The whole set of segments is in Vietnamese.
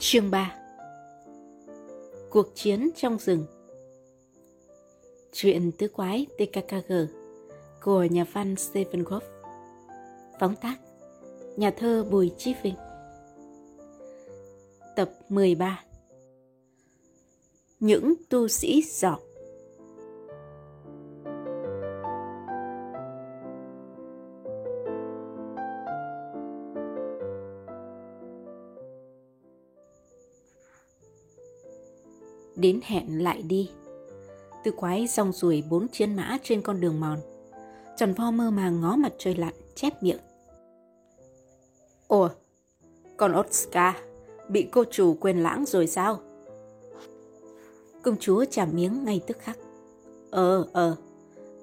Chương 3 Cuộc chiến trong rừng. Chuyện tứ quái TKKG của nhà văn Stephen Goff Phóng tác, Nhà thơ Bùi Chí Vinh Tập 13 Những tu sĩ giỏi đến hẹn lại đi. Tư quái xong ruổi bốn chiến mã trên con đường mòn. Tròn vo mơ màng ngó mặt trời lặn, chép miệng. Ồ, con Oscar, bị cô chủ quên lãng rồi sao? Công chúa trả miếng ngay tức khắc. Ờ, ờ,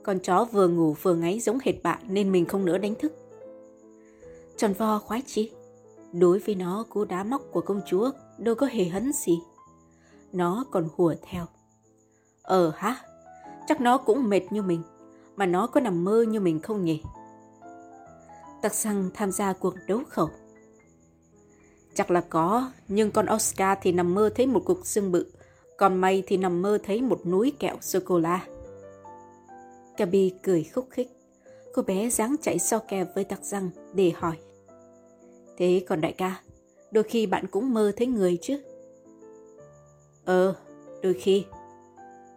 con chó vừa ngủ vừa ngáy giống hệt bạn nên mình không nỡ đánh thức. Tròn vo khoái chí. Đối với nó, cú đá móc của công chúa đâu có hề hấn gì nó còn hùa theo. Ờ hả? Chắc nó cũng mệt như mình, mà nó có nằm mơ như mình không nhỉ? Tặc xăng tham gia cuộc đấu khẩu. Chắc là có, nhưng con Oscar thì nằm mơ thấy một cục xương bự, còn mày thì nằm mơ thấy một núi kẹo sô-cô-la. Gabi cười khúc khích. Cô bé dáng chạy so kè với tặc răng để hỏi. Thế còn đại ca, đôi khi bạn cũng mơ thấy người chứ? Ờ, đôi khi.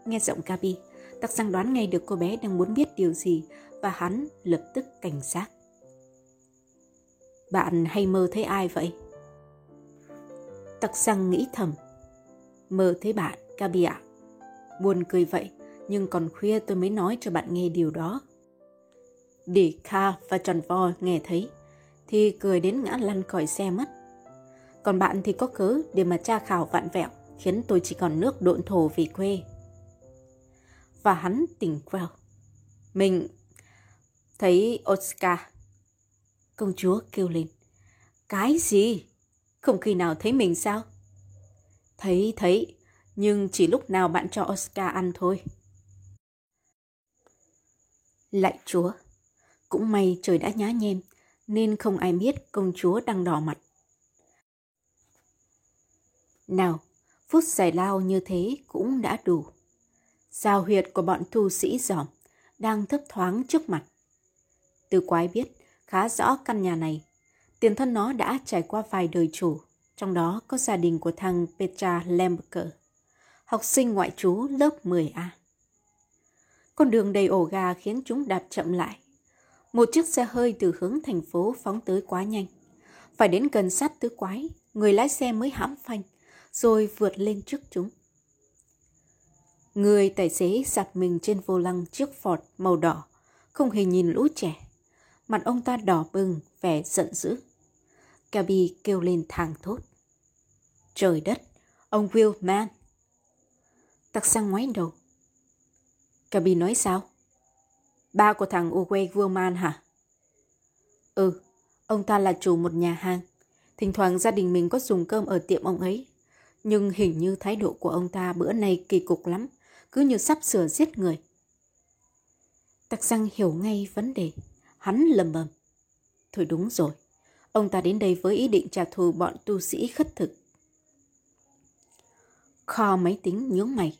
Nghe giọng Gabi, tắc Sang đoán ngay được cô bé đang muốn biết điều gì và hắn lập tức cảnh giác. Bạn hay mơ thấy ai vậy? Tắc Sang nghĩ thầm. Mơ thấy bạn, Gabi ạ. Buồn cười vậy, nhưng còn khuya tôi mới nói cho bạn nghe điều đó. Để Kha và Tròn Vo nghe thấy, thì cười đến ngã lăn khỏi xe mất. Còn bạn thì có cớ để mà tra khảo vạn vẹo khiến tôi chỉ còn nước độn thổ về quê. Và hắn tỉnh queo. Mình thấy Oscar. Công chúa kêu lên. Cái gì? Không khi nào thấy mình sao? Thấy, thấy, nhưng chỉ lúc nào bạn cho Oscar ăn thôi. Lạy chúa, cũng may trời đã nhá nhem, nên không ai biết công chúa đang đỏ mặt. Nào, phút giải lao như thế cũng đã đủ. Giao huyệt của bọn tu sĩ giỏm đang thấp thoáng trước mặt. Từ quái biết khá rõ căn nhà này. Tiền thân nó đã trải qua vài đời chủ, trong đó có gia đình của thằng Petra Lemberger, học sinh ngoại trú lớp 10A. Con đường đầy ổ gà khiến chúng đạp chậm lại. Một chiếc xe hơi từ hướng thành phố phóng tới quá nhanh. Phải đến gần sát tứ quái, người lái xe mới hãm phanh – rồi vượt lên trước chúng. Người tài xế giặt mình trên vô lăng chiếc Ford màu đỏ, không hề nhìn lũ trẻ. Mặt ông ta đỏ bừng, vẻ giận dữ. Gabi kêu lên thàng thốt. Trời đất, ông Willman. Tặc sang ngoái đầu. Gabi nói sao? Ba của thằng Uwe Willman hả? Ừ, ông ta là chủ một nhà hàng. Thỉnh thoảng gia đình mình có dùng cơm ở tiệm ông ấy nhưng hình như thái độ của ông ta bữa nay kỳ cục lắm, cứ như sắp sửa giết người. Tắc răng hiểu ngay vấn đề, hắn lầm bầm. Thôi đúng rồi, ông ta đến đây với ý định trả thù bọn tu sĩ khất thực. Kho máy tính nhướng mày.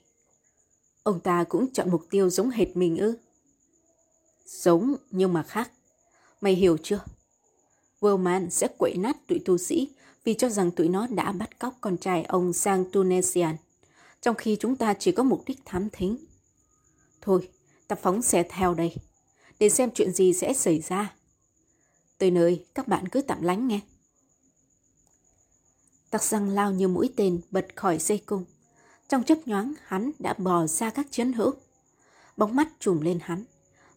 Ông ta cũng chọn mục tiêu giống hệt mình ư? Giống nhưng mà khác. Mày hiểu chưa? Wellman sẽ quậy nát tụi tu sĩ vì cho rằng tụi nó đã bắt cóc con trai ông sang Tunisian, trong khi chúng ta chỉ có mục đích thám thính. Thôi, ta phóng xe theo đây, để xem chuyện gì sẽ xảy ra. Tới nơi, các bạn cứ tạm lánh nghe. Tặc răng lao như mũi tên bật khỏi dây cung. Trong chớp nhoáng, hắn đã bò ra các chiến hữu. Bóng mắt trùm lên hắn,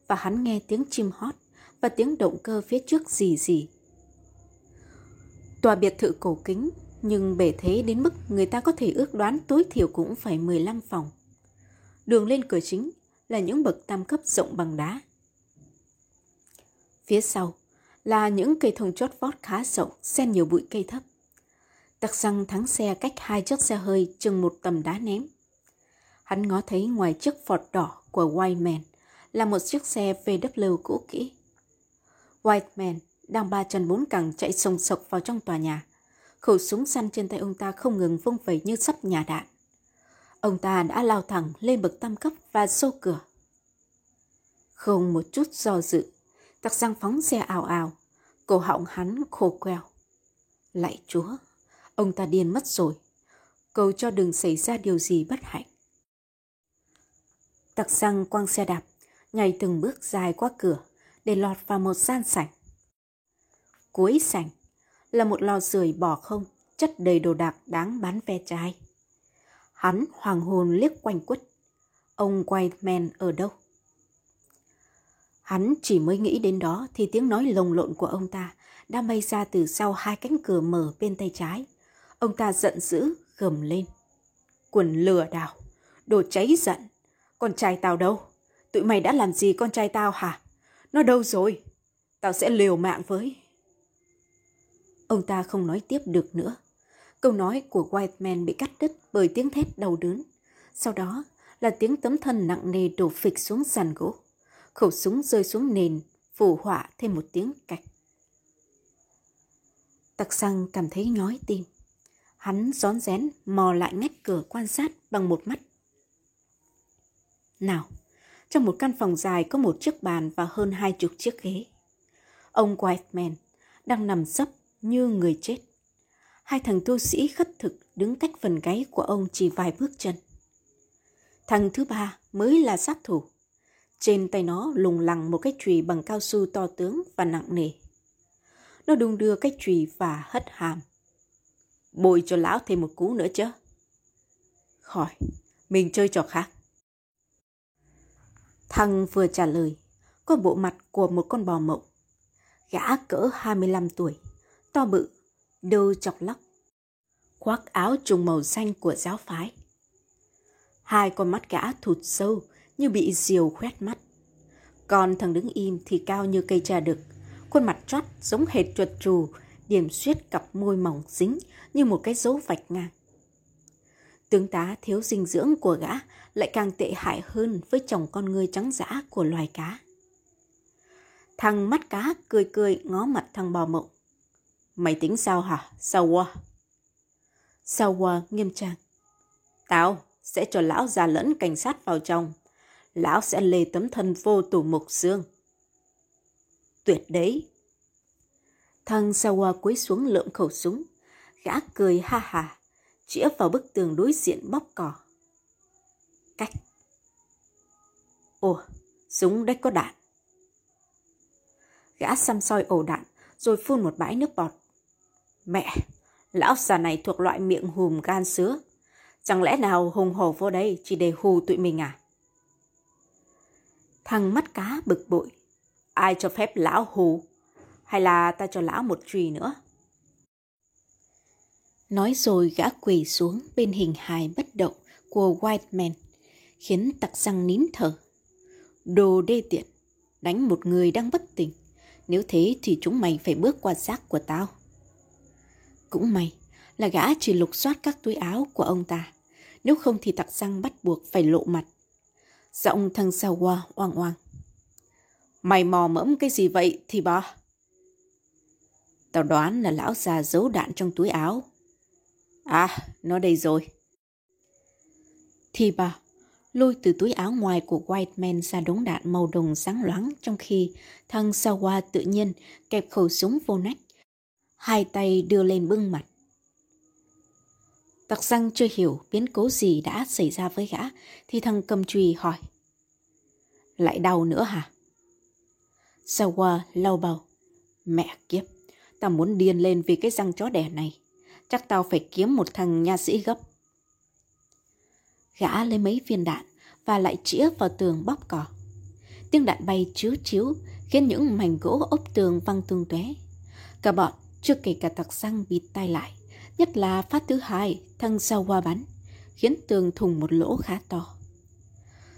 và hắn nghe tiếng chim hót và tiếng động cơ phía trước gì gì Tòa biệt thự cổ kính, nhưng bể thế đến mức người ta có thể ước đoán tối thiểu cũng phải 15 phòng. Đường lên cửa chính là những bậc tam cấp rộng bằng đá. Phía sau là những cây thông chót vót khá rộng, xen nhiều bụi cây thấp. Tặc xăng thắng xe cách hai chiếc xe hơi chừng một tầm đá ném. Hắn ngó thấy ngoài chiếc phọt đỏ của Whiteman là một chiếc xe VW cũ kỹ. Whiteman đang ba chân bốn cẳng chạy sồng sộc vào trong tòa nhà. Khẩu súng săn trên tay ông ta không ngừng vung vẩy như sắp nhà đạn. Ông ta đã lao thẳng lên bậc tam cấp và xô cửa. Không một chút do dự, tặc răng phóng xe ảo ảo, cổ họng hắn khô queo. Lạy chúa, ông ta điên mất rồi. Cầu cho đừng xảy ra điều gì bất hạnh. Tặc răng quăng xe đạp, nhảy từng bước dài qua cửa để lọt vào một gian sảnh. Cuối sảnh là một lò sưởi bỏ không, chất đầy đồ đạc đáng bán ve chai. Hắn hoàng hồn liếc quanh quất. Ông Whiteman ở đâu? Hắn chỉ mới nghĩ đến đó thì tiếng nói lồng lộn của ông ta đã bay ra từ sau hai cánh cửa mở bên tay trái. Ông ta giận dữ, gầm lên. Quần lừa đảo, đồ cháy giận. Con trai tao đâu? Tụi mày đã làm gì con trai tao hả? Nó đâu rồi? Tao sẽ liều mạng với. Ông ta không nói tiếp được nữa. Câu nói của Whiteman bị cắt đứt bởi tiếng thét đau đớn. Sau đó là tiếng tấm thân nặng nề đổ phịch xuống sàn gỗ. Khẩu súng rơi xuống nền, phủ họa thêm một tiếng cạch. Tặc xăng cảm thấy nhói tim. Hắn rón rén mò lại ngách cửa quan sát bằng một mắt. Nào, trong một căn phòng dài có một chiếc bàn và hơn hai chục chiếc ghế. Ông Whiteman đang nằm sấp như người chết. Hai thằng tu sĩ khất thực đứng cách phần gáy của ông chỉ vài bước chân. Thằng thứ ba mới là sát thủ. Trên tay nó lùng lẳng một cái chùy bằng cao su to tướng và nặng nề. Nó đung đưa cái chùy và hất hàm. Bồi cho lão thêm một cú nữa chứ. Khỏi, mình chơi trò khác. Thằng vừa trả lời, có bộ mặt của một con bò mộng. Gã cỡ 25 tuổi, to bự, đôi chọc lóc, khoác áo trùng màu xanh của giáo phái. Hai con mắt gã thụt sâu như bị diều khoét mắt. Còn thằng đứng im thì cao như cây trà đực, khuôn mặt trót giống hệt chuột trù, điểm xuyết cặp môi mỏng dính như một cái dấu vạch ngang. Tướng tá thiếu dinh dưỡng của gã lại càng tệ hại hơn với chồng con người trắng dã của loài cá. Thằng mắt cá cười cười ngó mặt thằng bò mộng. Mày tính sao hả? Sao qua? Sao qua nghiêm trang. Tao sẽ cho lão già lẫn cảnh sát vào trong. Lão sẽ lê tấm thân vô tủ mục xương. Tuyệt đấy. Thằng Sawa quấy cúi xuống lượm khẩu súng. Gã cười ha hà, chĩa vào bức tường đối diện bóp cỏ. Cách. Ồ, súng đấy có đạn. Gã xăm soi ổ đạn, rồi phun một bãi nước bọt. Mẹ, lão già này thuộc loại miệng hùm gan sứa. Chẳng lẽ nào hùng hổ vô đây chỉ để hù tụi mình à? Thằng mắt cá bực bội. Ai cho phép lão hù? Hay là ta cho lão một chùy nữa? Nói rồi gã quỳ xuống bên hình hài bất động của White Man, khiến tặc răng nín thở. Đồ đê tiện, đánh một người đang bất tỉnh. Nếu thế thì chúng mày phải bước qua xác của tao. Cũng may là gã chỉ lục soát các túi áo của ông ta. Nếu không thì tặc răng bắt buộc phải lộ mặt. Giọng thằng sao qua oang oang. Mày mò mẫm cái gì vậy thì bà? Tao đoán là lão già giấu đạn trong túi áo. À, nó đây rồi. Thì bà lôi từ túi áo ngoài của White Man ra đống đạn màu đồng sáng loáng trong khi thằng Sawa tự nhiên kẹp khẩu súng vô nách. Hai tay đưa lên bưng mặt. Tặc răng chưa hiểu biến cố gì đã xảy ra với gã thì thằng cầm chùy hỏi. Lại đau nữa hả? Sawa lau bầu. Mẹ kiếp, tao muốn điên lên vì cái răng chó đẻ này. Chắc tao phải kiếm một thằng nha sĩ gấp. Gã lấy mấy viên đạn và lại chĩa vào tường bóp cỏ. Tiếng đạn bay chiếu chiếu khiến những mảnh gỗ ốp tường văng tung tóe. Cả bọn chưa kể cả tặc xăng bịt tay lại, nhất là phát thứ hai thằng Sawa qua bắn, khiến tường thùng một lỗ khá to.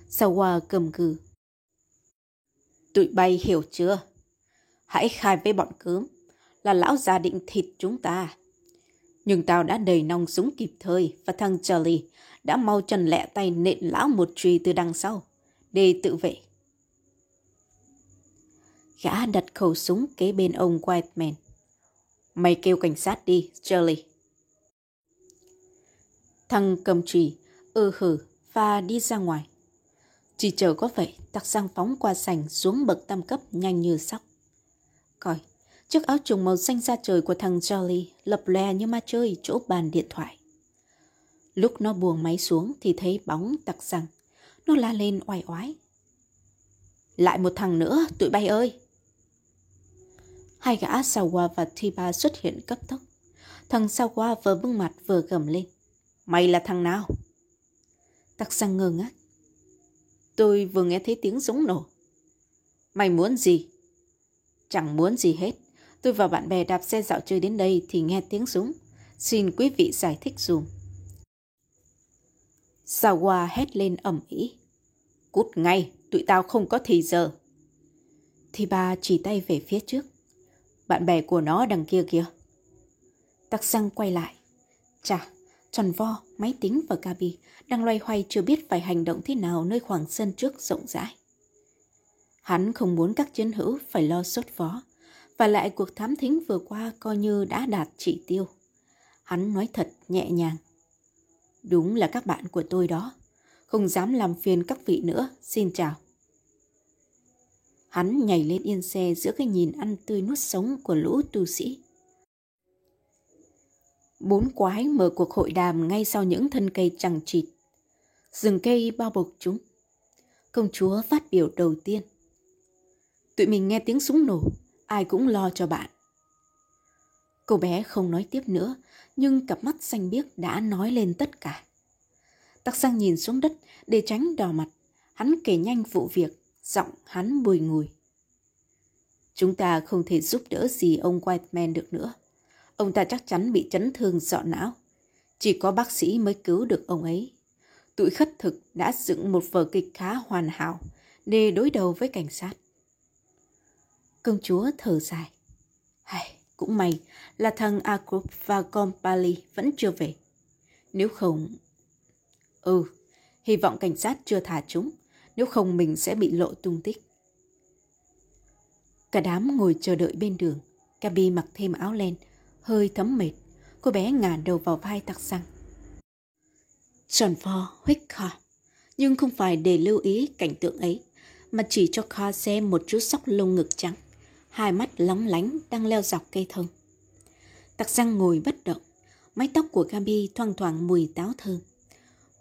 Sawa qua cầm cừ. Tụi bay hiểu chưa? Hãy khai với bọn cướm là lão gia định thịt chúng ta. Nhưng tao đã đầy nòng súng kịp thời và thằng Charlie đã mau chân lẹ tay nện lão một truy từ đằng sau để tự vệ. Gã đặt khẩu súng kế bên ông Whiteman. Mày kêu cảnh sát đi, Charlie. Thằng cầm chì ư ừ hử và đi ra ngoài. Chỉ chờ có vậy, tặc sang phóng qua sảnh xuống bậc tam cấp nhanh như sóc. Coi, chiếc áo trùng màu xanh da trời của thằng Jolly lập lè như ma chơi chỗ bàn điện thoại. Lúc nó buông máy xuống thì thấy bóng tặc rằng. Nó la lên oai oái. Lại một thằng nữa, tụi bay ơi! Hai gã Sawa và Tiba xuất hiện cấp tốc. Thằng Sawa vừa bưng mặt vừa gầm lên. Mày là thằng nào? Tặc sang ngơ ngác. Tôi vừa nghe thấy tiếng súng nổ. Mày muốn gì? Chẳng muốn gì hết. Tôi và bạn bè đạp xe dạo chơi đến đây thì nghe tiếng súng. Xin quý vị giải thích dùm. Sawa hét lên ẩm ý. Cút ngay, tụi tao không có thì giờ. Thì bà chỉ tay về phía trước. Bạn bè của nó đằng kia kìa. Tắc xăng quay lại. Chà, tròn vo, máy tính và Gabi đang loay hoay chưa biết phải hành động thế nào nơi khoảng sân trước rộng rãi. Hắn không muốn các chiến hữu phải lo sốt vó, và lại cuộc thám thính vừa qua coi như đã đạt chỉ tiêu. Hắn nói thật nhẹ nhàng. Đúng là các bạn của tôi đó. Không dám làm phiền các vị nữa. Xin chào. Hắn nhảy lên yên xe giữa cái nhìn ăn tươi nuốt sống của lũ tu sĩ. Bốn quái mở cuộc hội đàm ngay sau những thân cây chẳng chịt. Rừng cây bao bọc chúng. Công chúa phát biểu đầu tiên. Tụi mình nghe tiếng súng nổ, ai cũng lo cho bạn. Cô bé không nói tiếp nữa, nhưng cặp mắt xanh biếc đã nói lên tất cả. Tắc sang nhìn xuống đất để tránh đỏ mặt. Hắn kể nhanh vụ việc, giọng hắn bùi ngùi. Chúng ta không thể giúp đỡ gì ông Whiteman được nữa. Ông ta chắc chắn bị chấn thương sọ não. Chỉ có bác sĩ mới cứu được ông ấy. Tụi khất thực đã dựng một vở kịch khá hoàn hảo để đối đầu với cảnh sát. Công chúa thở dài. Hay, cũng may là thằng Akrup và Compali vẫn chưa về. Nếu không... Ừ, hy vọng cảnh sát chưa thả chúng. Nếu không mình sẽ bị lộ tung tích. Cả đám ngồi chờ đợi bên đường. Gabi mặc thêm áo len, hơi thấm mệt. Cô bé ngả đầu vào vai tặc xăng. Tròn vò huyết kho. Nhưng không phải để lưu ý cảnh tượng ấy, mà chỉ cho Kha xem một chú sóc lông ngực trắng, hai mắt lóng lánh đang leo dọc cây thông. Tặc răng ngồi bất động, mái tóc của Gabi thoang thoảng mùi táo thơm.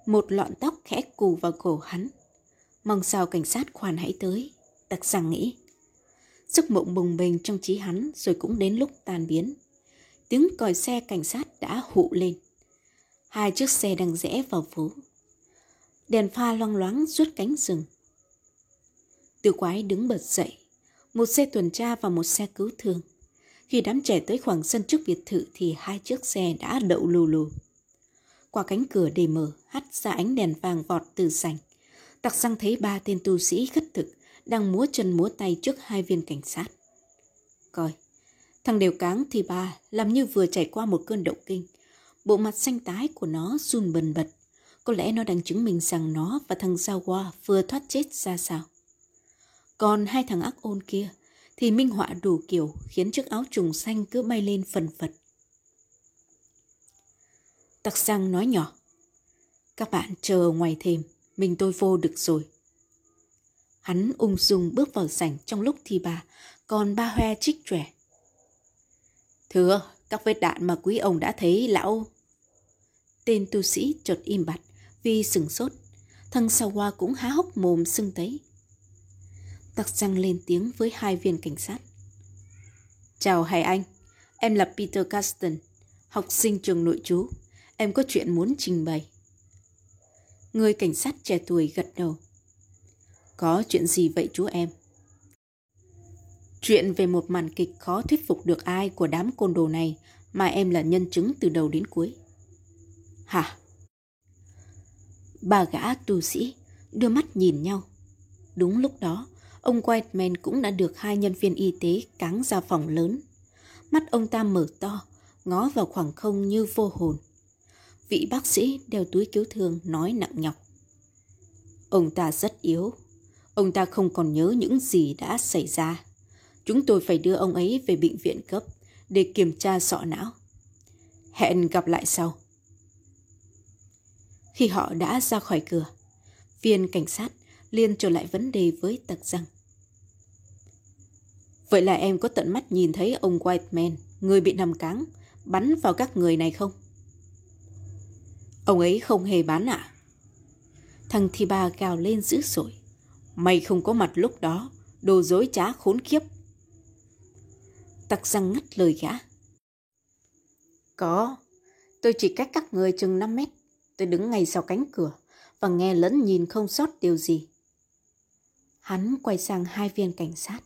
Một lọn tóc khẽ cù vào cổ hắn. Mong sao cảnh sát khoan hãy tới, tặc rằng nghĩ. Giấc mộng bùng bềnh trong trí hắn rồi cũng đến lúc tan biến. Tiếng còi xe cảnh sát đã hụ lên. Hai chiếc xe đang rẽ vào phố. Đèn pha loang loáng suốt cánh rừng. Tiểu quái đứng bật dậy. Một xe tuần tra và một xe cứu thương. Khi đám trẻ tới khoảng sân trước biệt thự thì hai chiếc xe đã đậu lù lù. Qua cánh cửa để mở, hắt ra ánh đèn vàng vọt từ sảnh. Tặc sang thấy ba tên tu sĩ khất thực đang múa chân múa tay trước hai viên cảnh sát. Coi, thằng đều cáng thì ba làm như vừa trải qua một cơn động kinh. Bộ mặt xanh tái của nó run bần bật. Có lẽ nó đang chứng minh rằng nó và thằng sao Hoa vừa thoát chết ra sao. Còn hai thằng ác ôn kia thì minh họa đủ kiểu khiến chiếc áo trùng xanh cứ bay lên phần phật. Tặc sang nói nhỏ. Các bạn chờ ngoài thềm, mình tôi vô được rồi. Hắn ung dung bước vào sảnh trong lúc thi bà, còn ba hoe trích trẻ. Thưa, các vết đạn mà quý ông đã thấy lão... Tên tu sĩ chợt im bặt vì sừng sốt. Thằng sau hoa cũng há hốc mồm sưng tấy. Tặc răng lên tiếng với hai viên cảnh sát. Chào hai anh, em là Peter Caston, học sinh trường nội trú. Em có chuyện muốn trình bày. Người cảnh sát trẻ tuổi gật đầu. Có chuyện gì vậy chú em? Chuyện về một màn kịch khó thuyết phục được ai của đám côn đồ này mà em là nhân chứng từ đầu đến cuối. Hả? Bà gã tu sĩ đưa mắt nhìn nhau. Đúng lúc đó, ông Whiteman cũng đã được hai nhân viên y tế cáng ra phòng lớn. Mắt ông ta mở to, ngó vào khoảng không như vô hồn. Vị bác sĩ đeo túi cứu thương nói nặng nhọc. Ông ta rất yếu, Ông ta không còn nhớ những gì đã xảy ra. Chúng tôi phải đưa ông ấy về bệnh viện cấp để kiểm tra sọ não. Hẹn gặp lại sau. Khi họ đã ra khỏi cửa, viên cảnh sát liền trở lại vấn đề với tặc rằng: Vậy là em có tận mắt nhìn thấy ông Whiteman, người bị nằm cáng, bắn vào các người này không? Ông ấy không hề bán ạ. À? Thằng Thi Ba gào lên dữ dội. Mày không có mặt lúc đó, đồ dối trá khốn kiếp. Tặc răng ngắt lời gã. Có, tôi chỉ cách các người chừng 5 mét. Tôi đứng ngay sau cánh cửa và nghe lẫn nhìn không sót điều gì. Hắn quay sang hai viên cảnh sát.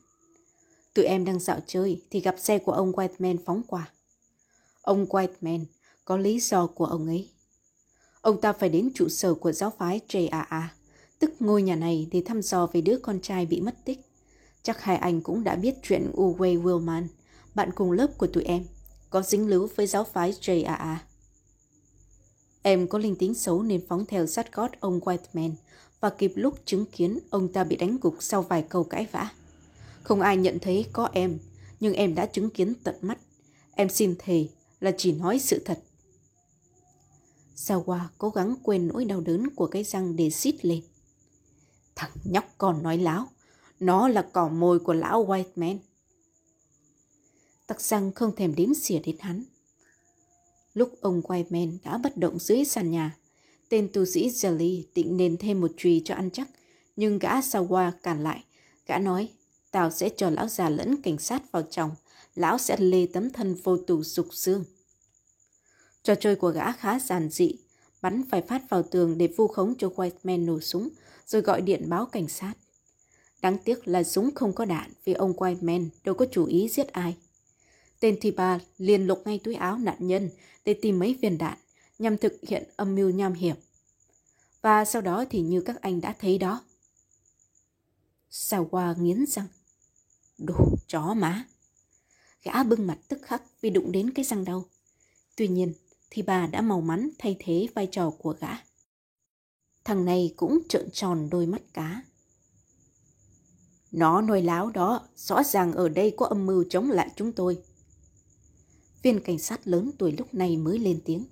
Tụi em đang dạo chơi thì gặp xe của ông Whiteman phóng qua. Ông Whiteman có lý do của ông ấy. Ông ta phải đến trụ sở của giáo phái JAA, tức ngôi nhà này để thăm dò về đứa con trai bị mất tích. Chắc hai anh cũng đã biết chuyện Uwe Willman, bạn cùng lớp của tụi em, có dính líu với giáo phái JAA. Em có linh tính xấu nên phóng theo sát gót ông Whiteman và kịp lúc chứng kiến ông ta bị đánh gục sau vài câu cãi vã. Không ai nhận thấy có em, nhưng em đã chứng kiến tận mắt. Em xin thề là chỉ nói sự thật. Sawa cố gắng quên nỗi đau đớn của cái răng để xít lên. Thằng nhóc còn nói láo. Nó là cỏ mồi của lão White man. Tắc răng không thèm đếm xỉa đến hắn. Lúc ông White man đã bất động dưới sàn nhà, tên tu sĩ Jelly định nền thêm một chùy cho ăn chắc, nhưng gã Sawa cản lại. Gã nói, tao sẽ cho lão già lẫn cảnh sát vào chồng, lão sẽ lê tấm thân vô tù dục xương. Trò chơi của gã khá giản dị, bắn vài phát vào tường để vu khống cho Whiteman nổ súng, rồi gọi điện báo cảnh sát. Đáng tiếc là súng không có đạn vì ông Whiteman đâu có chủ ý giết ai. Tên Thiba liền lục ngay túi áo nạn nhân để tìm mấy viên đạn nhằm thực hiện âm mưu nham hiểm. Và sau đó thì như các anh đã thấy đó. Sawa nghiến răng. Đồ chó má. Gã bưng mặt tức khắc vì đụng đến cái răng đau. Tuy nhiên, thì bà đã màu mắn thay thế vai trò của gã. Thằng này cũng trợn tròn đôi mắt cá. Nó nuôi láo đó, rõ ràng ở đây có âm mưu chống lại chúng tôi. Viên cảnh sát lớn tuổi lúc này mới lên tiếng.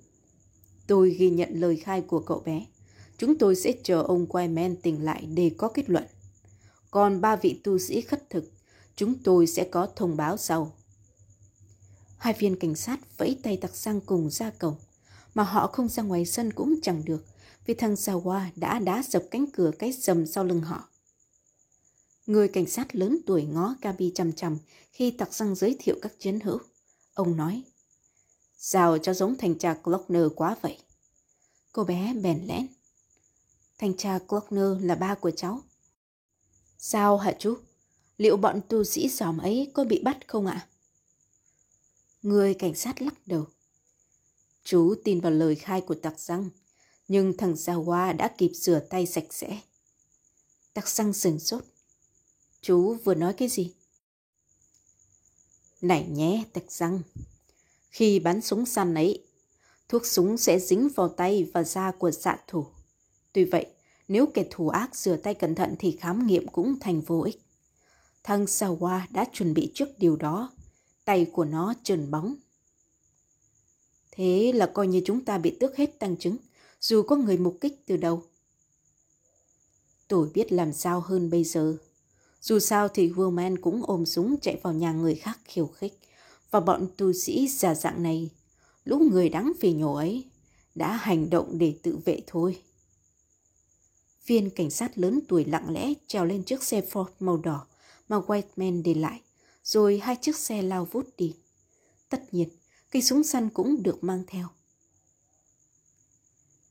Tôi ghi nhận lời khai của cậu bé. Chúng tôi sẽ chờ ông Wyman tỉnh lại để có kết luận. Còn ba vị tu sĩ khất thực, chúng tôi sẽ có thông báo sau. Hai viên cảnh sát vẫy tay tặc sang cùng ra cổng, mà họ không ra ngoài sân cũng chẳng được, vì thằng Sawa đã đá dập cánh cửa cái rầm sau lưng họ. Người cảnh sát lớn tuổi ngó Gabi chằm chằm khi tặc răng giới thiệu các chiến hữu. Ông nói, Sao cho giống thành cha Glockner quá vậy? Cô bé bèn lẽn. Thanh tra Glockner là ba của cháu. Sao hả chú? Liệu bọn tu sĩ xóm ấy có bị bắt không ạ? Người cảnh sát lắc đầu. Chú tin vào lời khai của tặc răng, nhưng thằng Gia Hoa đã kịp rửa tay sạch sẽ. Tặc răng sừng sốt. Chú vừa nói cái gì? Này nhé, tặc răng. Khi bắn súng săn ấy, thuốc súng sẽ dính vào tay và da của dạ thủ. Tuy vậy, nếu kẻ thù ác rửa tay cẩn thận thì khám nghiệm cũng thành vô ích. Thằng Sawa đã chuẩn bị trước điều đó. Tay của nó trơn bóng. Thế là coi như chúng ta bị tước hết tăng chứng, dù có người mục kích từ đâu. Tôi biết làm sao hơn bây giờ. Dù sao thì Woman cũng ôm súng chạy vào nhà người khác khiêu khích. Và bọn tu sĩ già dạng này, lũ người đáng phỉ nhổ ấy, đã hành động để tự vệ thôi. Viên cảnh sát lớn tuổi lặng lẽ trèo lên chiếc xe Ford màu đỏ mà Whiteman để lại, rồi hai chiếc xe lao vút đi. Tất nhiên, cây súng săn cũng được mang theo.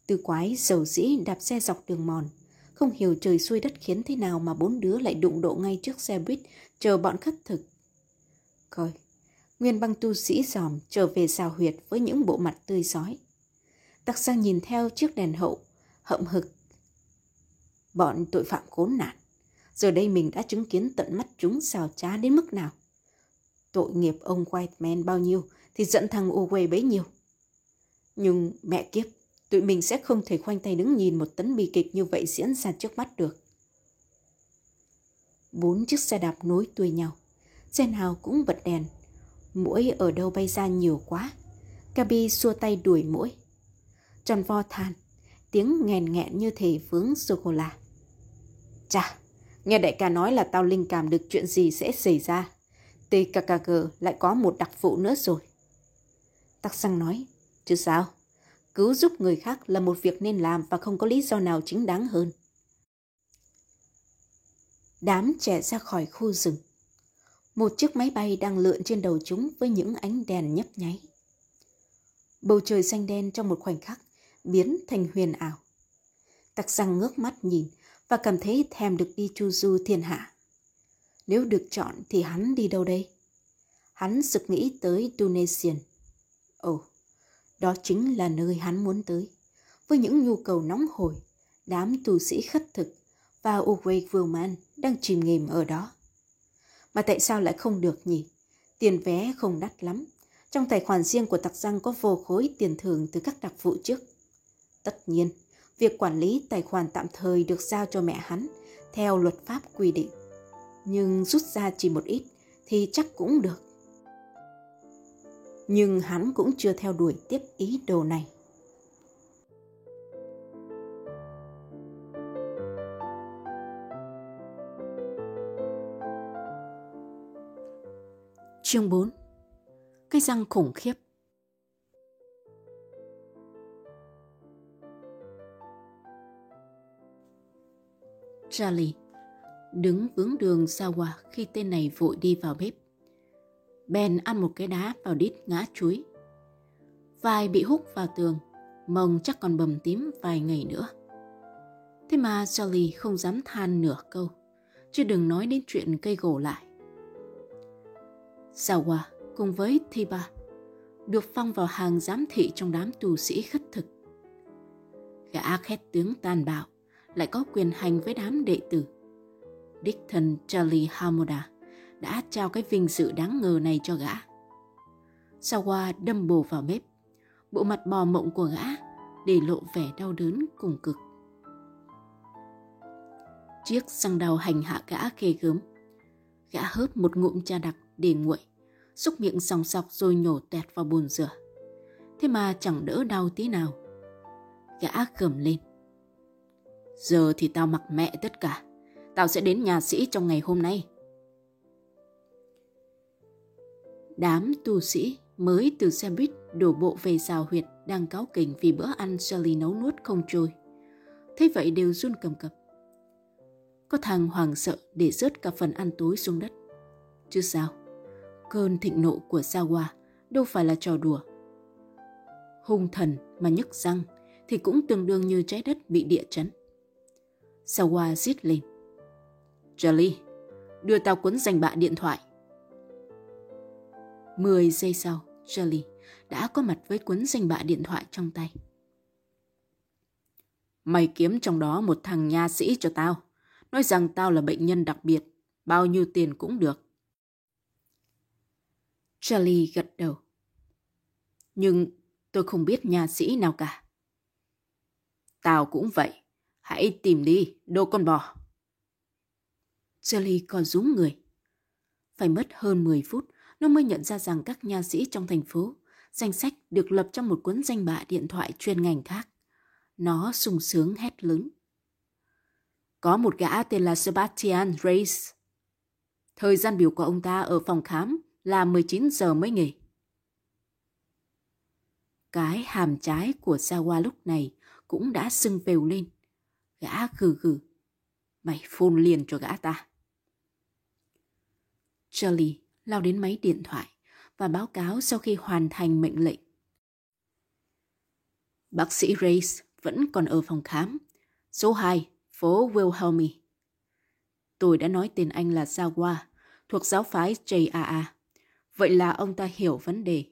Tư quái dầu dĩ đạp xe dọc đường mòn, không hiểu trời xuôi đất khiến thế nào mà bốn đứa lại đụng độ ngay trước xe buýt chờ bọn khất thực. Coi, nguyên băng tu sĩ giòm trở về xào huyệt với những bộ mặt tươi giói. Tặc sang nhìn theo chiếc đèn hậu, hậm hực bọn tội phạm khốn nạn. Giờ đây mình đã chứng kiến tận mắt chúng xào trá đến mức nào. Tội nghiệp ông Whiteman bao nhiêu thì giận thằng Uwe bấy nhiêu. Nhưng mẹ kiếp, tụi mình sẽ không thể khoanh tay đứng nhìn một tấn bi kịch như vậy diễn ra trước mắt được. Bốn chiếc xe đạp nối đuôi nhau. Xe nào cũng bật đèn. Mũi ở đâu bay ra nhiều quá. Gabi xua tay đuổi mũi. Tròn vo than. tiếng nghèn nghẹn như thể vướng sô-cô-la. Chà, nghe đại ca nói là tao linh cảm được chuyện gì sẽ xảy ra. TKKG lại có một đặc vụ nữa rồi. Tắc xăng nói, chứ sao? Cứu giúp người khác là một việc nên làm và không có lý do nào chính đáng hơn. Đám trẻ ra khỏi khu rừng. Một chiếc máy bay đang lượn trên đầu chúng với những ánh đèn nhấp nháy. Bầu trời xanh đen trong một khoảnh khắc biến thành huyền ảo. Tặc răng ngước mắt nhìn và cảm thấy thèm được đi chu du thiên hạ. Nếu được chọn thì hắn đi đâu đây? Hắn sực nghĩ tới Tunisian. Ồ, đó chính là nơi hắn muốn tới. Với những nhu cầu nóng hổi, đám tù sĩ khất thực và Uwe Wilman đang chìm nghềm ở đó. Mà tại sao lại không được nhỉ? Tiền vé không đắt lắm. Trong tài khoản riêng của tặc răng có vô khối tiền thưởng từ các đặc vụ trước. Tất nhiên, việc quản lý tài khoản tạm thời được giao cho mẹ hắn theo luật pháp quy định. Nhưng rút ra chỉ một ít thì chắc cũng được. Nhưng hắn cũng chưa theo đuổi tiếp ý đồ này. Chương 4 Cái răng khủng khiếp Charlie đứng vướng đường Sawa khi tên này vội đi vào bếp. Ben ăn một cái đá vào đít ngã chuối. Vai bị hút vào tường, mông chắc còn bầm tím vài ngày nữa. Thế mà Jolly không dám than nửa câu, chứ đừng nói đến chuyện cây gỗ lại. Sawa cùng với Thiba được phong vào hàng giám thị trong đám tù sĩ khất thực. Gã khét tướng tàn bạo, lại có quyền hành với đám đệ tử. Đích thân Charlie Hamoda đã trao cái vinh dự đáng ngờ này cho gã. Sawa đâm bồ vào bếp, bộ mặt bò mộng của gã để lộ vẻ đau đớn cùng cực. Chiếc răng đầu hành hạ gã ghê gớm. Gã hớp một ngụm trà đặc để nguội, xúc miệng sòng sọc rồi nhổ tẹt vào bồn rửa. Thế mà chẳng đỡ đau tí nào. Gã gầm lên. Giờ thì tao mặc mẹ tất cả. Tao sẽ đến nhà sĩ trong ngày hôm nay. Đám tu sĩ mới từ xe buýt đổ bộ về rào huyệt đang cáo kỉnh vì bữa ăn Sally nấu nuốt không trôi. Thế vậy đều run cầm cập. Có thằng hoàng sợ để rớt cả phần ăn tối xuống đất. Chứ sao, cơn thịnh nộ của Sawa đâu phải là trò đùa. Hung thần mà nhức răng thì cũng tương đương như trái đất bị địa chấn. Sawa rít lên. Charlie, đưa tao cuốn danh bạ điện thoại. Mười giây sau, Charlie đã có mặt với cuốn danh bạ điện thoại trong tay. Mày kiếm trong đó một thằng nha sĩ cho tao. Nói rằng tao là bệnh nhân đặc biệt. Bao nhiêu tiền cũng được. Charlie gật đầu. Nhưng tôi không biết nha sĩ nào cả. Tao cũng vậy. Hãy tìm đi, đồ con bò. Jelly còn rúm người. Phải mất hơn 10 phút, nó mới nhận ra rằng các nha sĩ trong thành phố, danh sách được lập trong một cuốn danh bạ điện thoại chuyên ngành khác. Nó sung sướng hét lớn. Có một gã tên là Sebastian Reyes. Thời gian biểu của ông ta ở phòng khám là 19 giờ mới nghỉ. Cái hàm trái của Sawa lúc này cũng đã sưng vèo lên. Gã gừ gừ. Mày phun liền cho gã ta. Charlie lao đến máy điện thoại và báo cáo sau khi hoàn thành mệnh lệnh. Bác sĩ Race vẫn còn ở phòng khám. Số 2, phố Wilhelmy. Tôi đã nói tên anh là Zawa, thuộc giáo phái JAA. Vậy là ông ta hiểu vấn đề.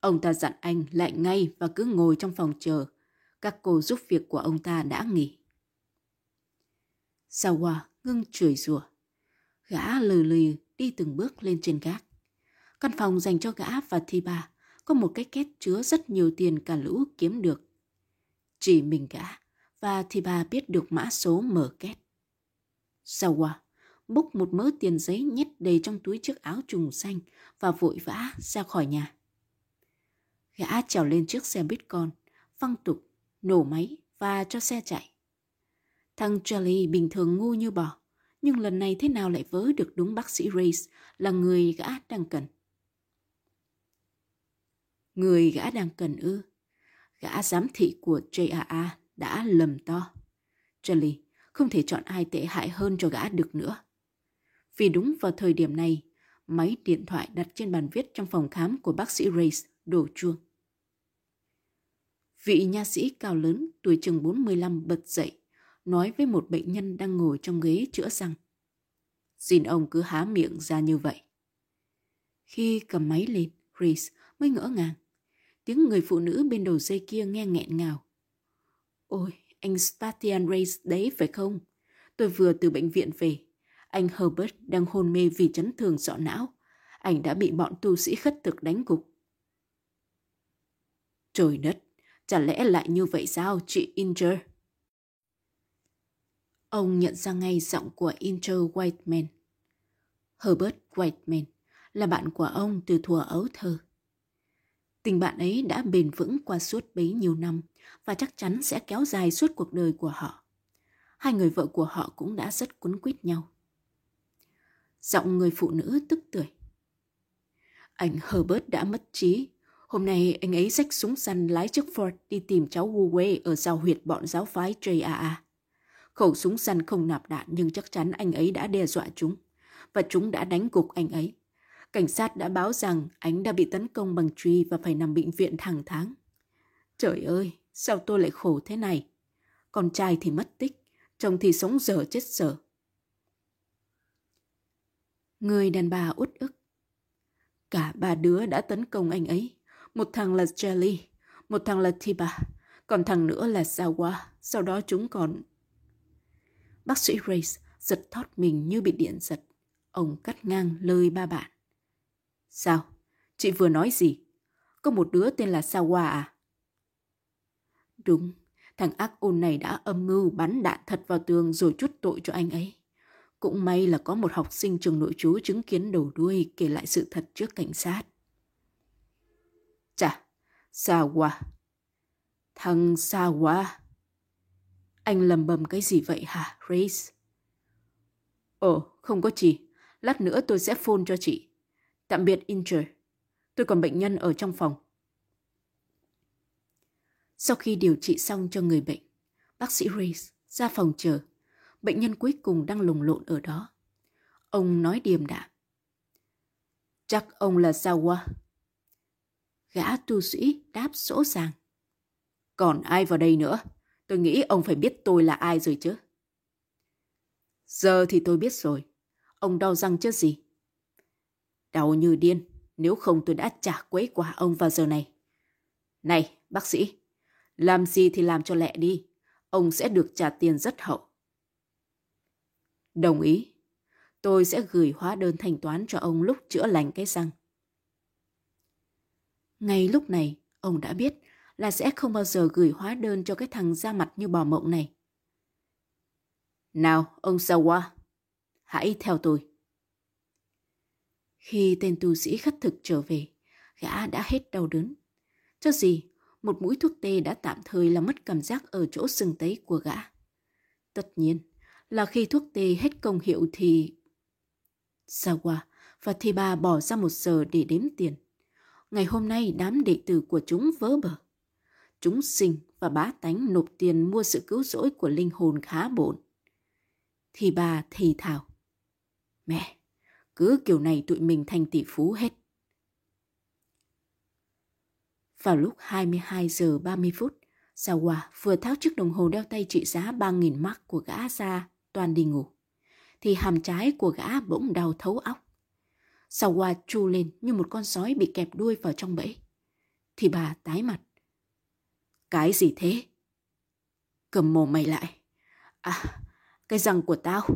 Ông ta dặn anh lại ngay và cứ ngồi trong phòng chờ. Các cô giúp việc của ông ta đã nghỉ. Sawa ngưng chửi rủa. Gã lừ lừ đi từng bước lên trên gác. Căn phòng dành cho gã và thi bà có một cái két chứa rất nhiều tiền cả lũ kiếm được. Chỉ mình gã và thì bà biết được mã số mở két. sau Sawa bốc một mớ tiền giấy nhét đầy trong túi chiếc áo trùng xanh và vội vã ra khỏi nhà. Gã trèo lên chiếc xe buýt con, văng tục, nổ máy và cho xe chạy. Thằng Charlie bình thường ngu như bò, nhưng lần này thế nào lại vớ được đúng bác sĩ Race là người gã đang cần. Người gã đang cần ư. Gã giám thị của JAA đã lầm to. Charlie không thể chọn ai tệ hại hơn cho gã được nữa. Vì đúng vào thời điểm này, máy điện thoại đặt trên bàn viết trong phòng khám của bác sĩ Race đổ chuông. Vị nha sĩ cao lớn tuổi chừng 45 bật dậy, nói với một bệnh nhân đang ngồi trong ghế chữa răng. Xin ông cứ há miệng ra như vậy. Khi cầm máy lên, Chris mới ngỡ ngàng. Tiếng người phụ nữ bên đầu dây kia nghe nghẹn ngào. Ôi, anh Spartian Race đấy phải không? Tôi vừa từ bệnh viện về. Anh Herbert đang hôn mê vì chấn thương sọ não. Anh đã bị bọn tu sĩ khất thực đánh gục. Trời đất, chả lẽ lại như vậy sao chị Inger? Ông nhận ra ngay giọng của Inter Whiteman. Herbert Whiteman là bạn của ông từ thuở ấu thơ. Tình bạn ấy đã bền vững qua suốt bấy nhiêu năm và chắc chắn sẽ kéo dài suốt cuộc đời của họ. Hai người vợ của họ cũng đã rất cuốn quýt nhau. Giọng người phụ nữ tức tưởi. Anh Herbert đã mất trí. Hôm nay anh ấy xách súng săn lái chiếc Ford đi tìm cháu Wu Wei ở giao huyệt bọn giáo phái JAA. Khẩu súng săn không nạp đạn nhưng chắc chắn anh ấy đã đe dọa chúng. Và chúng đã đánh gục anh ấy. Cảnh sát đã báo rằng anh đã bị tấn công bằng truy và phải nằm bệnh viện hàng tháng. Trời ơi, sao tôi lại khổ thế này? Con trai thì mất tích, chồng thì sống dở chết dở. Người đàn bà út ức. Cả ba đứa đã tấn công anh ấy. Một thằng là Jelly, một thằng là Tiba, còn thằng nữa là Sawa. Sau đó chúng còn... Bác sĩ Race giật thót mình như bị điện giật. Ông cắt ngang lời ba bạn. Sao? Chị vừa nói gì? Có một đứa tên là Sawa à? Đúng, thằng ác ôn này đã âm mưu bắn đạn thật vào tường rồi chút tội cho anh ấy. Cũng may là có một học sinh trường nội trú chứng kiến đầu đuôi kể lại sự thật trước cảnh sát. Chà, Sawa. Thằng Sawa. Anh lầm bầm cái gì vậy hả, Grace? Ồ, không có gì. Lát nữa tôi sẽ phone cho chị. Tạm biệt Incher. Tôi còn bệnh nhân ở trong phòng. Sau khi điều trị xong cho người bệnh, bác sĩ Reese ra phòng chờ. Bệnh nhân cuối cùng đang lùng lộn ở đó. Ông nói điềm đạm. Chắc ông là Sawa. À? Gã tu sĩ đáp sỗ sàng. Còn ai vào đây nữa? Tôi nghĩ ông phải biết tôi là ai rồi chứ. Giờ thì tôi biết rồi. Ông đau răng chứ gì? Đau như điên, nếu không tôi đã trả quấy quả ông vào giờ này. Này, bác sĩ, làm gì thì làm cho lẹ đi. Ông sẽ được trả tiền rất hậu. Đồng ý. Tôi sẽ gửi hóa đơn thanh toán cho ông lúc chữa lành cái răng. Ngay lúc này, ông đã biết là sẽ không bao giờ gửi hóa đơn cho cái thằng da mặt như bò mộng này. Nào, ông Sawa, hãy theo tôi. Khi tên tu sĩ khất thực trở về, gã đã hết đau đớn. Cho gì, một mũi thuốc tê đã tạm thời là mất cảm giác ở chỗ sừng tấy của gã. Tất nhiên là khi thuốc tê hết công hiệu thì... Sawa và Thiba bỏ ra một giờ để đếm tiền. Ngày hôm nay đám đệ tử của chúng vỡ bờ. Chúng sinh và bá tánh nộp tiền mua sự cứu rỗi của linh hồn khá bổn. bà thì thào. Mẹ, cứ kiểu này tụi mình thành tỷ phú hết. Vào lúc 22 giờ 30 phút, Sawa vừa tháo chiếc đồng hồ đeo tay trị giá 3.000 mark của gã ra, toàn đi ngủ. Thì hàm trái của gã bỗng đau thấu óc. Sawa chu lên như một con sói bị kẹp đuôi vào trong bẫy. Thì bà tái mặt. Cái gì thế? Cầm mồm mày lại. À, cái răng của tao.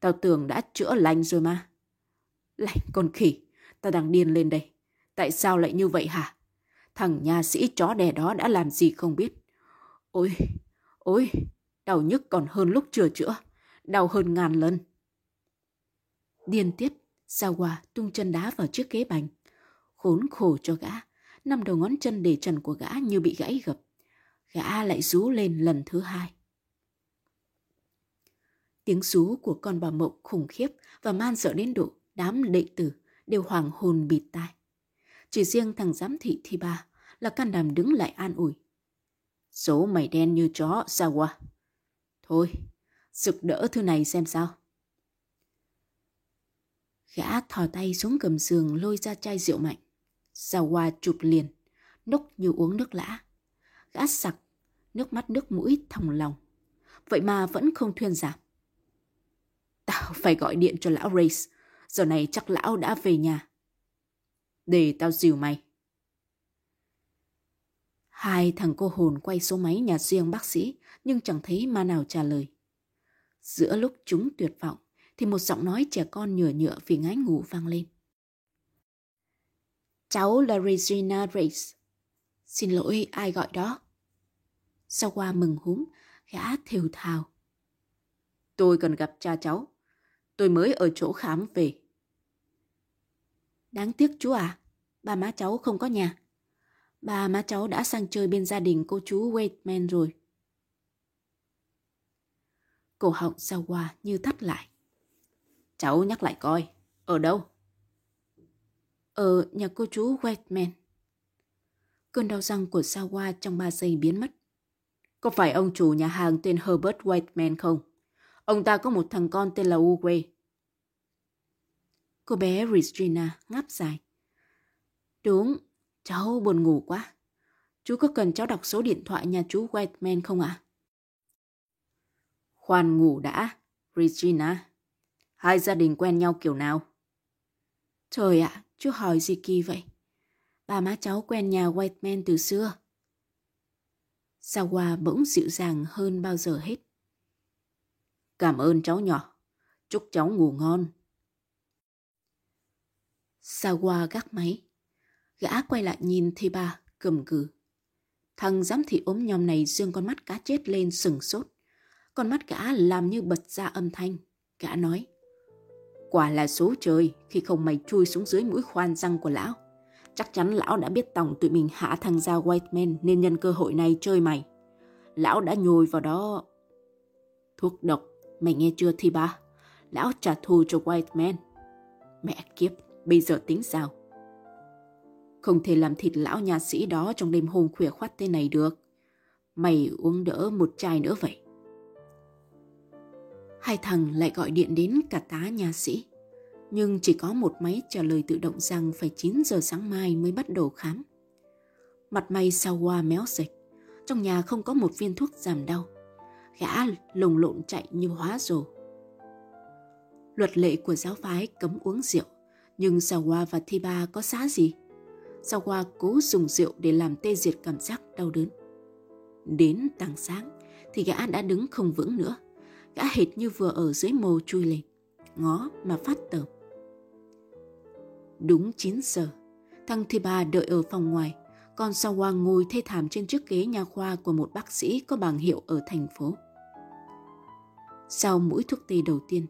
Tao tưởng đã chữa lành rồi mà. Lành con khỉ, tao đang điên lên đây. Tại sao lại như vậy hả? Thằng nhà sĩ chó đẻ đó đã làm gì không biết. Ôi, ôi, đau nhức còn hơn lúc chưa chữa. Đau hơn ngàn lần. Điên tiết, Sawa tung chân đá vào chiếc ghế bành. Khốn khổ cho gã, năm đầu ngón chân để trần của gã như bị gãy gập. Gã lại rú lên lần thứ hai. Tiếng rú của con bà mộng khủng khiếp và man sợ đến độ đám đệ tử đều hoàng hồn bịt tai. Chỉ riêng thằng giám thị thi ba là can đảm đứng lại an ủi. Số mày đen như chó, sao qua? Thôi, rực đỡ thứ này xem sao. Gã thò tay xuống cầm giường lôi ra chai rượu mạnh. Sao qua chụp liền, nốc như uống nước lã. Gã sặc, nước mắt nước mũi thòng lòng. Vậy mà vẫn không thuyên giảm. Tao phải gọi điện cho lão Race. Giờ này chắc lão đã về nhà. Để tao dìu mày. Hai thằng cô hồn quay số máy nhà riêng bác sĩ nhưng chẳng thấy ma nào trả lời. Giữa lúc chúng tuyệt vọng thì một giọng nói trẻ con nhựa nhựa vì ngái ngủ vang lên. Cháu là Regina Riggs. Xin lỗi ai gọi đó. Sau qua mừng húm, gã thều thào. Tôi cần gặp cha cháu. Tôi mới ở chỗ khám về. Đáng tiếc chú à, ba má cháu không có nhà. Ba má cháu đã sang chơi bên gia đình cô chú Waitman rồi. Cổ họng sao qua như thắt lại. Cháu nhắc lại coi, ở đâu? Ở nhà cô chú Whiteman Cơn đau răng của Sawa trong 3 giây biến mất. Có phải ông chủ nhà hàng tên Herbert Whiteman không? Ông ta có một thằng con tên là Uwe. Cô bé Regina ngáp dài. Đúng, cháu buồn ngủ quá. Chú có cần cháu đọc số điện thoại nhà chú Whiteman không ạ? À? Khoan ngủ đã, Regina. Hai gia đình quen nhau kiểu nào? Trời ạ, à, chú hỏi gì kỳ vậy? bà má cháu quen nhà White man từ xưa. Sawa bỗng dịu dàng hơn bao giờ hết. Cảm ơn cháu nhỏ. Chúc cháu ngủ ngon. Sawa gác máy. Gã quay lại nhìn thì bà cầm cừ. Thằng giám thị ốm nhom này dương con mắt cá chết lên sừng sốt. Con mắt gã làm như bật ra âm thanh. Gã nói. Quả là số trời khi không mày chui xuống dưới mũi khoan răng của lão. Chắc chắn lão đã biết tổng tụi mình hạ thằng ra Whiteman nên nhân cơ hội này chơi mày. Lão đã nhồi vào đó. Thuốc độc, mày nghe chưa thi ba? Lão trả thù cho Whiteman. Mẹ kiếp, bây giờ tính sao? Không thể làm thịt lão nhà sĩ đó trong đêm hôm khuya khoát thế này được. Mày uống đỡ một chai nữa vậy. Hai thằng lại gọi điện đến cả tá nhà sĩ nhưng chỉ có một máy trả lời tự động rằng phải 9 giờ sáng mai mới bắt đầu khám. Mặt mày sao qua méo dịch, trong nhà không có một viên thuốc giảm đau. Gã lồng lộn chạy như hóa rồ. Luật lệ của giáo phái cấm uống rượu, nhưng Sawa và Thiba có xá gì? Sawa cố dùng rượu để làm tê diệt cảm giác đau đớn. Đến tàng sáng thì gã đã đứng không vững nữa. Gã hệt như vừa ở dưới mồ chui lên, ngó mà phát tởm. Đúng 9 giờ, thằng thì bà đợi ở phòng ngoài, còn Sawa ngồi thê thảm trên chiếc ghế nhà khoa của một bác sĩ có bảng hiệu ở thành phố. Sau mũi thuốc tê đầu tiên,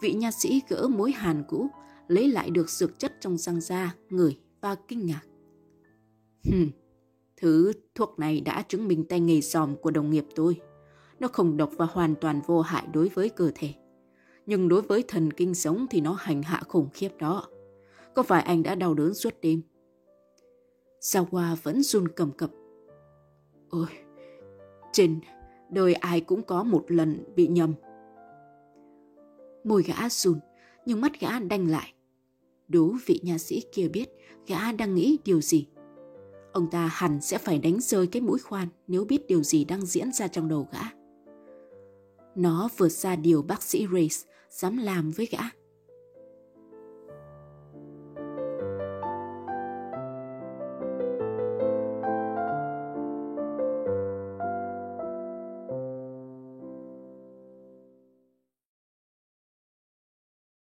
vị nha sĩ gỡ mối hàn cũ, lấy lại được dược chất trong răng da, ngửi và kinh ngạc. Hừm, thứ thuốc này đã chứng minh tay nghề giòm của đồng nghiệp tôi. Nó không độc và hoàn toàn vô hại đối với cơ thể. Nhưng đối với thần kinh sống thì nó hành hạ khủng khiếp đó. Có phải anh đã đau đớn suốt đêm? Sao Hoa vẫn run cầm cập. Ôi, trên đời ai cũng có một lần bị nhầm. Môi gã run, nhưng mắt gã đanh lại. Đố vị nhà sĩ kia biết gã đang nghĩ điều gì. Ông ta hẳn sẽ phải đánh rơi cái mũi khoan nếu biết điều gì đang diễn ra trong đầu gã. Nó vượt xa điều bác sĩ Race dám làm với gã.